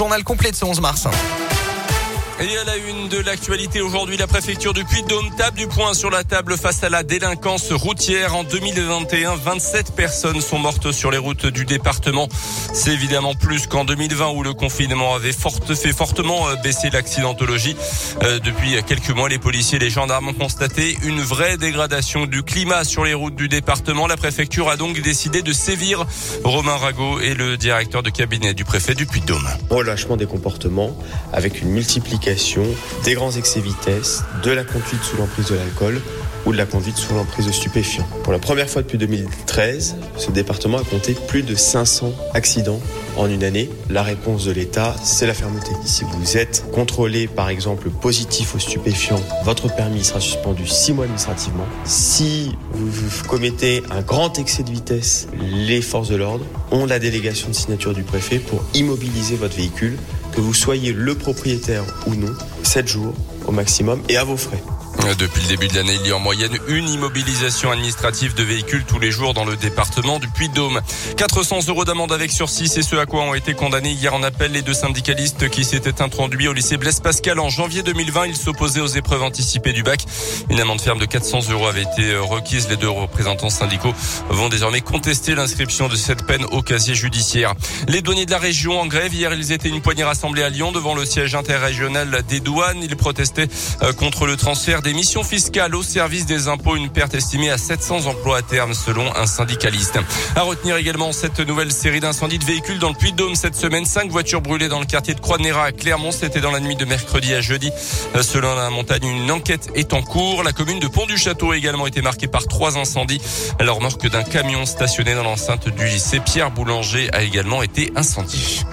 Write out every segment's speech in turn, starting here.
Journal complet de ce 11 mars. Et à la une de l'actualité aujourd'hui, la préfecture du Puy-de-Dôme tape du poing sur la table face à la délinquance routière. En 2021, 27 personnes sont mortes sur les routes du département. C'est évidemment plus qu'en 2020 où le confinement avait fait fortement euh, baisser l'accidentologie. Euh, depuis quelques mois, les policiers et les gendarmes ont constaté une vraie dégradation du climat sur les routes du département. La préfecture a donc décidé de sévir. Romain Rago est le directeur de cabinet du préfet du Puy-de-Dôme. Relâchement des comportements avec une multiplication des grands excès vitesse, de la conduite sous l'emprise de l'alcool ou de la conduite sous l'emprise de stupéfiants. Pour la première fois depuis 2013, ce département a compté plus de 500 accidents en une année. La réponse de l'État, c'est la fermeté. Si vous êtes contrôlé, par exemple, positif aux stupéfiants, votre permis sera suspendu six mois administrativement. Si vous commettez un grand excès de vitesse, les forces de l'ordre ont la délégation de signature du préfet pour immobiliser votre véhicule que vous soyez le propriétaire ou non, 7 jours au maximum et à vos frais. Depuis le début de l'année, il y a en moyenne une immobilisation administrative de véhicules tous les jours dans le département du Puy-de-Dôme. 400 euros d'amende avec sursis, c'est ce à quoi ont été condamnés hier en appel les deux syndicalistes qui s'étaient introduits au lycée Blaise Pascal en janvier 2020. Ils s'opposaient aux épreuves anticipées du bac. Une amende ferme de 400 euros avait été requise. Les deux représentants syndicaux vont désormais contester l'inscription de cette peine au casier judiciaire. Les douaniers de la région en grève. Hier, ils étaient une poignée rassemblée à Lyon devant le siège interrégional des douanes. Ils protestaient euh, contre le transfert des missions fiscales au service des impôts, une perte estimée à 700 emplois à terme selon un syndicaliste. À retenir également cette nouvelle série d'incendies de véhicules dans le Puy-de-Dôme cette semaine. Cinq voitures brûlées dans le quartier de Croix-de-Néra à Clermont. C'était dans la nuit de mercredi à jeudi. Euh, selon la montagne, une enquête est en cours. La commune de Pont-du-Château a également été marquée par trois incendies. La remorque d'un camion stationné dans l'enceinte du lycée Pierre Boulanger a également été incendiée.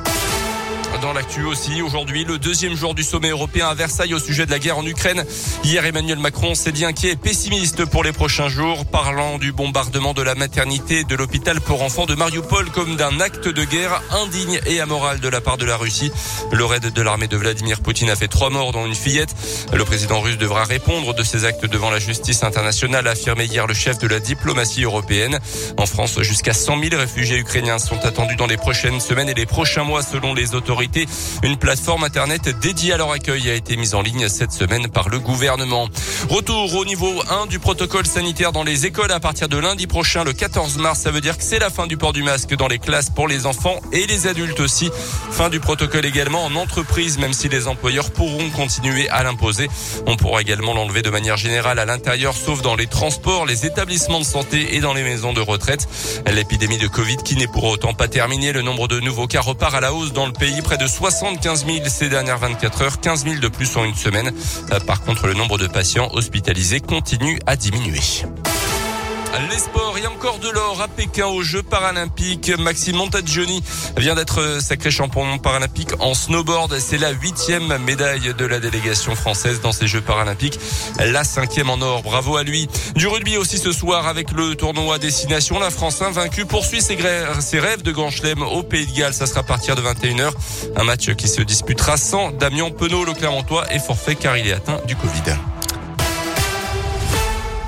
Dans l'actu aussi, aujourd'hui, le deuxième jour du sommet européen à Versailles au sujet de la guerre en Ukraine. Hier, Emmanuel Macron s'est dit inquiet et pessimiste pour les prochains jours, parlant du bombardement de la maternité de l'hôpital pour enfants de Mariupol comme d'un acte de guerre indigne et amoral de la part de la Russie. Le raid de l'armée de Vladimir Poutine a fait trois morts dont une fillette. Le président russe devra répondre de ces actes devant la justice internationale, a affirmé hier le chef de la diplomatie européenne. En France, jusqu'à 100 000 réfugiés ukrainiens sont attendus dans les prochaines semaines et les prochains mois selon les autorités une plateforme internet dédiée à leur accueil a été mise en ligne cette semaine par le gouvernement. Retour au niveau 1 du protocole sanitaire dans les écoles à partir de lundi prochain, le 14 mars. Ça veut dire que c'est la fin du port du masque dans les classes pour les enfants et les adultes aussi. Fin du protocole également en entreprise, même si les employeurs pourront continuer à l'imposer. On pourra également l'enlever de manière générale à l'intérieur, sauf dans les transports, les établissements de santé et dans les maisons de retraite. L'épidémie de Covid qui n'est pour autant pas terminée. Le nombre de nouveaux cas repart à la hausse dans le pays de 75 000 ces dernières 24 heures, 15 000 de plus en une semaine. Euh, par contre, le nombre de patients hospitalisés continue à diminuer. Les sports, a encore de l'or à Pékin aux Jeux paralympiques. Maxime Montagioni vient d'être sacré champion paralympique en snowboard. C'est la huitième médaille de la délégation française dans ces Jeux paralympiques. La cinquième en or. Bravo à lui. Du rugby aussi ce soir avec le tournoi destination. La France invaincue poursuit ses, ses rêves de grand chelem au Pays de Galles. Ça sera à partir de 21h. Un match qui se disputera sans Damien Penaud, le Clermontois, est forfait car il est atteint du Covid.